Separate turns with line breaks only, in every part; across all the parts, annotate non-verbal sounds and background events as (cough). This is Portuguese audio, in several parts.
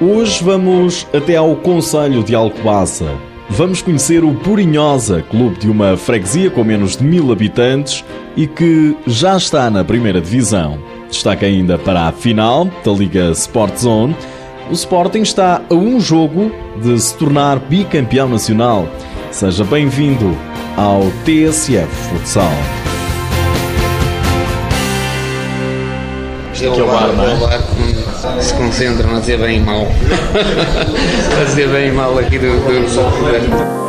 Hoje vamos até ao Conselho de Alcobaça. Vamos conhecer o Purinhosa, clube de uma freguesia com menos de mil habitantes e que já está na primeira divisão. Destaca ainda para a final da Liga Sport Zone. O Sporting está a um jogo de se tornar bicampeão nacional. Seja bem-vindo ao TSF Futsal.
Aqui é o bar, não é? Se concentram a dizer bem e mal. (laughs) a dizer bem e mal aqui do, do...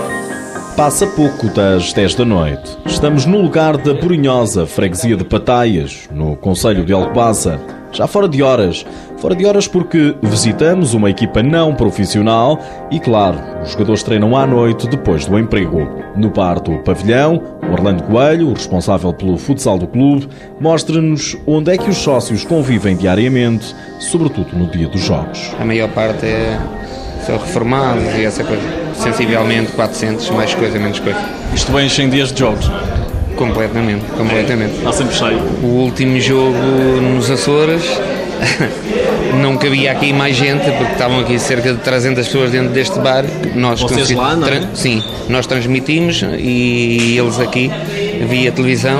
Passa pouco das 10 da noite. Estamos no lugar da Purinhosa, freguesia de Pataias, no Conselho de Alcobaça. Já fora de horas. Fora de horas porque visitamos uma equipa não profissional e, claro, os jogadores treinam à noite depois do emprego. No par do pavilhão, Orlando Coelho, o responsável pelo futsal do clube, mostra-nos onde é que os sócios convivem diariamente, sobretudo no dia dos jogos.
A maior parte é são reformados e essa coisa. Sensivelmente 400, mais coisa, menos coisa.
Isto bem em dias de jogos?
Completamente, completamente.
Está sempre cheio.
O último jogo nos Açores não cabia aqui mais gente porque estavam aqui cerca de 300 pessoas dentro deste bar.
Nós Vocês lá, não é?
Sim, nós transmitimos e eles aqui via televisão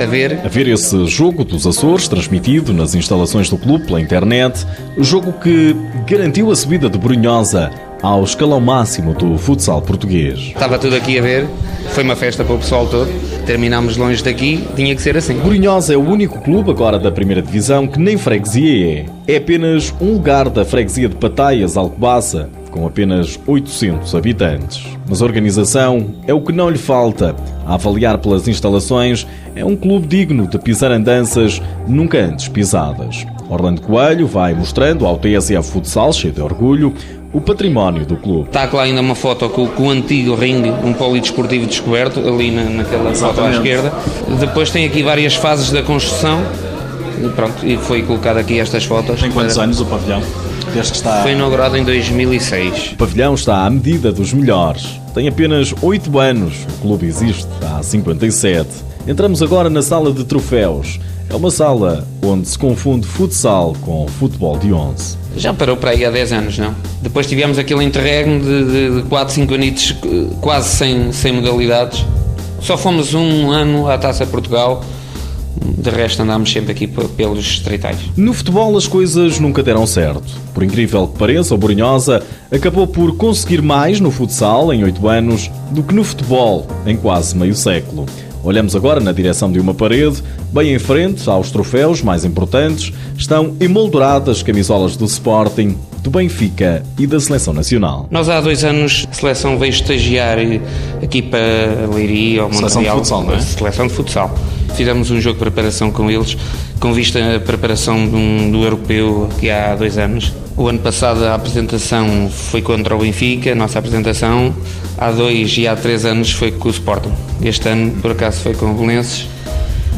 a ver.
A ver esse jogo dos Açores, transmitido nas instalações do clube pela internet, jogo que garantiu a subida de Brunhosa ao escalão máximo do futsal português.
Estava tudo aqui a ver, foi uma festa para o pessoal todo. Terminámos longe daqui, tinha que ser assim.
Brunhosa é o único clube agora da primeira divisão que nem freguesia é. É apenas um lugar da freguesia de Pataias, Alcobaça, com apenas 800 habitantes. Mas a organização é o que não lhe falta. A avaliar pelas instalações, é um clube digno de pisar andanças nunca antes pisadas. Orlando Coelho vai mostrando ao TSF Futsal, cheio de orgulho, o património do clube.
Está lá ainda uma foto com, com o antigo ringue, um polidesportivo descoberto, ali na, naquela Exatamente. foto à esquerda. Depois tem aqui várias fases da construção. E pronto, e foi colocado aqui estas fotos.
Tem quantos para... anos o pavilhão? Desde que está...
Foi inaugurado em 2006.
O pavilhão está à medida dos melhores. Tem apenas 8 anos. O clube existe há 57. Entramos agora na sala de troféus. É uma sala onde se confunde futsal com futebol de 11.
Já parou para aí há 10 anos, não? Depois tivemos aquele interregno de, de, de 4, 5 anitos quase sem, sem modalidades. Só fomos um ano à Taça Portugal. De resto andámos sempre aqui pelos estreitais.
No futebol as coisas nunca deram certo. Por incrível que pareça, o Borinhosa acabou por conseguir mais no futsal em 8 anos do que no futebol em quase meio século. Olhamos agora na direção de uma parede, bem em frente aos troféus mais importantes, estão emolduradas camisolas do Sporting, do Benfica e da Seleção Nacional.
Nós há dois anos a seleção veio estagiar aqui para Leiria ou Montreal.
Seleção de futsal, não é?
Seleção de futsal. Fizemos um jogo de preparação com eles, com vista à preparação um, do europeu que há dois anos. O ano passado a apresentação foi contra o Benfica, a nossa apresentação. Há dois e há três anos foi com o Sporting. Este ano, por acaso, foi com o Belenenses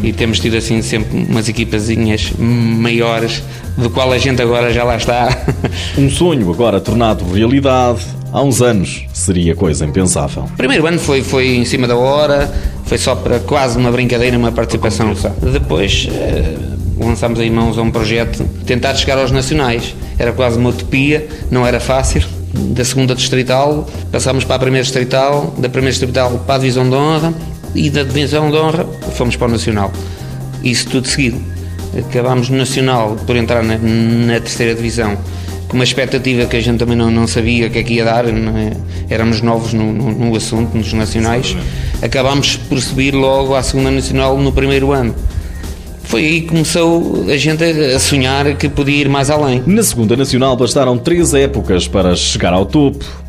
e temos tido assim sempre umas equipazinhas maiores, do qual a gente agora já lá está. (laughs)
Um sonho agora tornado realidade. Há uns anos seria coisa impensável. O
primeiro ano foi, foi em cima da hora, foi só para quase uma brincadeira, uma participação. Depois eh, lançámos aí mãos a um projeto, tentar chegar aos nacionais. Era quase uma utopia, não era fácil. Da segunda distrital, passámos para a primeira distrital, da primeira distrital para a divisão de honra e da divisão de honra fomos para o nacional. Isso tudo seguido. Acabámos no nacional por entrar na, na terceira divisão com uma expectativa que a gente também não, não sabia o que é que ia dar, é? éramos novos no, no, no, assunto, nos nacionais. Acabámos por subir logo à segunda nacional no primeiro ano. Foi aí que começou a gente a sonhar que podia ir mais além.
Na segunda nacional bastaram três épocas para chegar ao topo.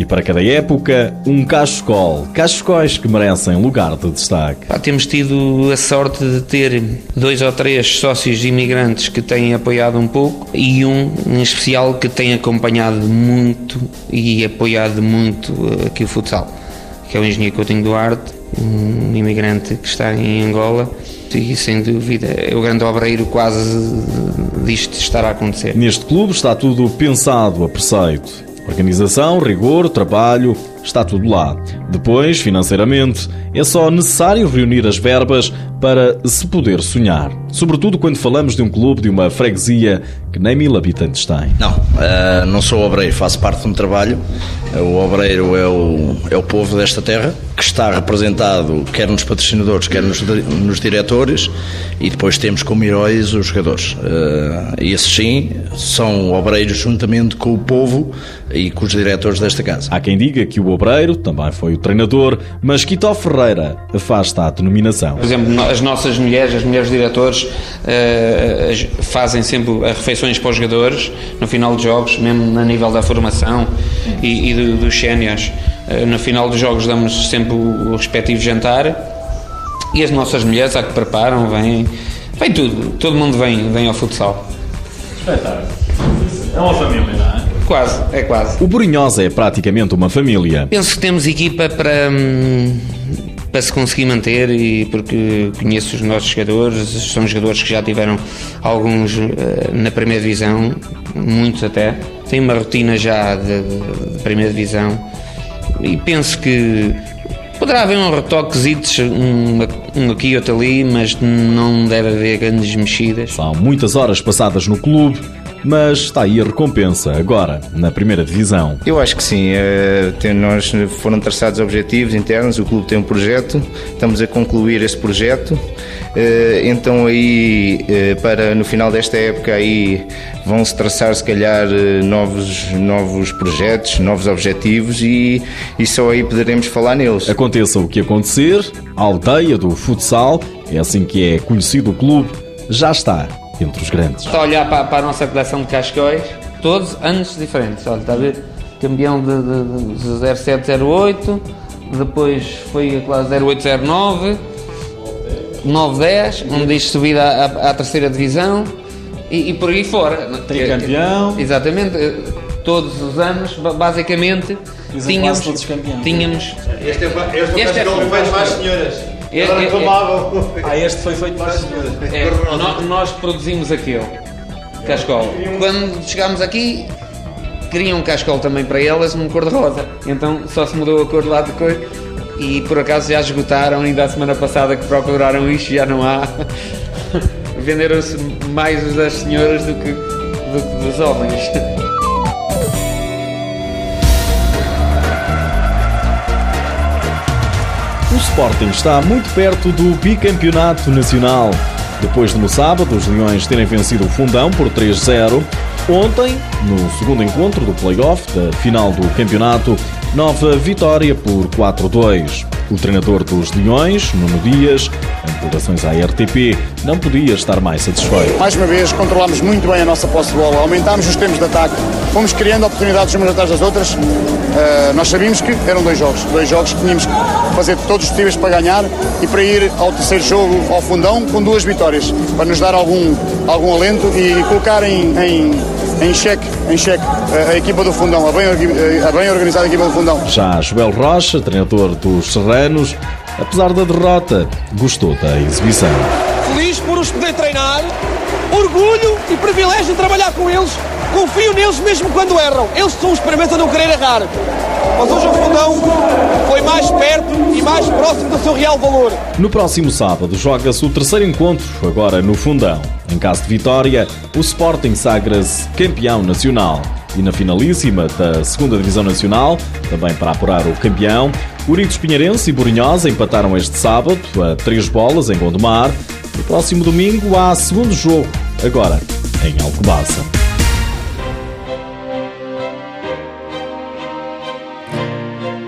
E para cada época, um cachecol. Cachecóis que merecem lugar de destaque.
Pá, temos tido a sorte de ter dois ou três sócios imigrantes que têm apoiado um pouco e um em especial que tem acompanhado muito e apoiado muito aqui o futsal, que é o engenheiro Coutinho Duarte, um imigrante que está em Angola e sem dúvida é o grande obreiro quase disto estar a acontecer.
Neste clube está tudo pensado a preceito. Organização, rigor, trabalho está tudo lá. Depois, financeiramente, é só necessário reunir as verbas para se poder sonhar. Sobretudo quando falamos de um clube, de uma freguesia que nem mil habitantes tem.
Não, uh, não sou obreiro, faço parte de um trabalho. O obreiro é o, é o povo desta terra, que está representado quer nos patrocinadores, quer nos, nos diretores, e depois temos como heróis os jogadores. Uh, esses sim são obreiros juntamente com o povo e com os diretores desta casa.
Há quem diga que o obreiro também foi o treinador, mas Quito Ferreira afasta a denominação.
Por exemplo, as nossas mulheres, as mulheres diretores, uh, fazem sempre refeições para os jogadores no final dos jogos, mesmo a nível da formação e, e do, dos séniores. Uh, no final dos jogos damos sempre o, o respectivo jantar e as nossas mulheres, há que preparam, vêm, vem tudo, todo mundo vem, vem ao futsal.
Espetáculo. É uma família, não é?
Quase, é quase.
O Borinhosa é praticamente uma família.
Penso que temos equipa para. Hum, para se conseguir manter e porque conheço os nossos jogadores, são jogadores que já tiveram alguns uh, na primeira divisão, muitos até, têm uma rotina já de, de, de primeira divisão e penso que poderá haver um retoquezitos, um, um aqui e outro ali, mas não deve haver grandes mexidas.
São muitas horas passadas no clube mas está aí a recompensa agora na primeira divisão.
Eu acho que sim. É, nós foram traçados objetivos internos. O clube tem um projeto. Estamos a concluir esse projeto. É, então aí é, para no final desta época aí vão se traçar se calhar novos novos projetos, novos objetivos e, e só aí poderemos falar neles.
Aconteça o que acontecer, a aldeia do futsal é assim que é conhecido o clube já está entre os grandes.
Está a olhar para, para, a nossa coleção de cascóis, todos anos diferentes. Olha, está a ver? Campeão de, de, de 0708, depois foi a classe 0809, 910, onde diz subida à, à, terceira divisão e, e, por aí fora.
Tricampeão.
Exatamente, todos os anos, basicamente, tínhamos. tínhamos
este é, este, este é feito para as senhoras.
Agora reclamavam. É, é, ah, este foi feito para as senhoras.
É, nós, nós produzimos aquele cascol. Quando chegámos aqui, queriam um cascol também para elas, num cor-de-rosa. Então só se mudou a cor lá de cor. E por acaso já esgotaram, ainda a semana passada que procuraram isto, já não há. (laughs) Venderam-se mais os das senhoras do que, do que dos homens.
Sporting está muito perto do bicampeonato nacional. Depois de no sábado os Leões terem vencido o Fundão por 3-0, ontem, no segundo encontro do play-off da final do campeonato, nova vitória por 4-2. O treinador dos Leões, Nuno Dias, em declarações à RTP, não podia estar mais satisfeito.
Mais uma vez, controlámos muito bem a nossa posse de bola, aumentámos os tempos de ataque, fomos criando oportunidades umas atrás das outras. Uh, nós sabíamos que eram dois jogos, dois jogos que tínhamos fazer todos os possíveis para ganhar e para ir ao terceiro jogo ao fundão com duas vitórias, para nos dar algum, algum alento e colocar em, em em xeque, em xeque a, a, equipa do Fundão, a bem, a bem organizada equipa do Fundão.
Já Joel Rocha, treinador dos Serranos, apesar da derrota, gostou da exibição.
Feliz por os poder treinar, orgulho e privilégio de trabalhar com eles, confio neles mesmo quando erram, eles são os primeiros a não querer errar. Mas hoje o Fundão foi mais perto e mais próximo do seu real valor.
No próximo sábado joga-se o terceiro encontro, agora no Fundão. Em caso de vitória, o Sporting sagra-se campeão nacional. E na finalíssima da segunda Divisão Nacional, também para apurar o campeão, Unidos Pinheirense e Borinhosa empataram este sábado a três bolas em Gondomar. No próximo domingo há segundo jogo, agora em Alcobaça.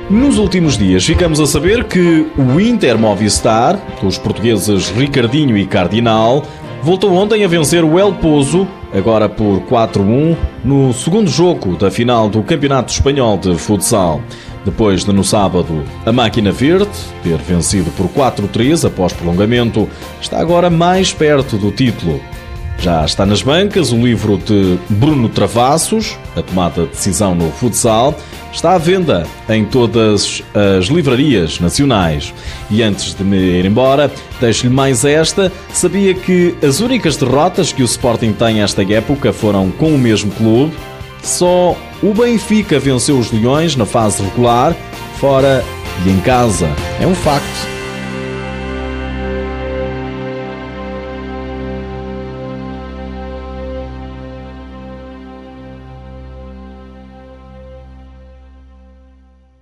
Nos últimos dias ficamos a saber que o Inter Movistar, dos portugueses Ricardinho e Cardinal, voltou ontem a vencer o El Pozo, agora por 4-1, no segundo jogo da final do Campeonato Espanhol de Futsal. Depois de no sábado a Máquina Verde ter vencido por 4-3 após prolongamento, está agora mais perto do título. Já está nas bancas o livro de Bruno Travassos, A Tomada de Decisão no Futsal, está à venda em todas as livrarias nacionais. E antes de me ir embora, deixo-lhe mais esta. Sabia que as únicas derrotas que o Sporting tem esta época foram com o mesmo clube? Só o Benfica venceu os Leões na fase regular fora e em casa. É um facto.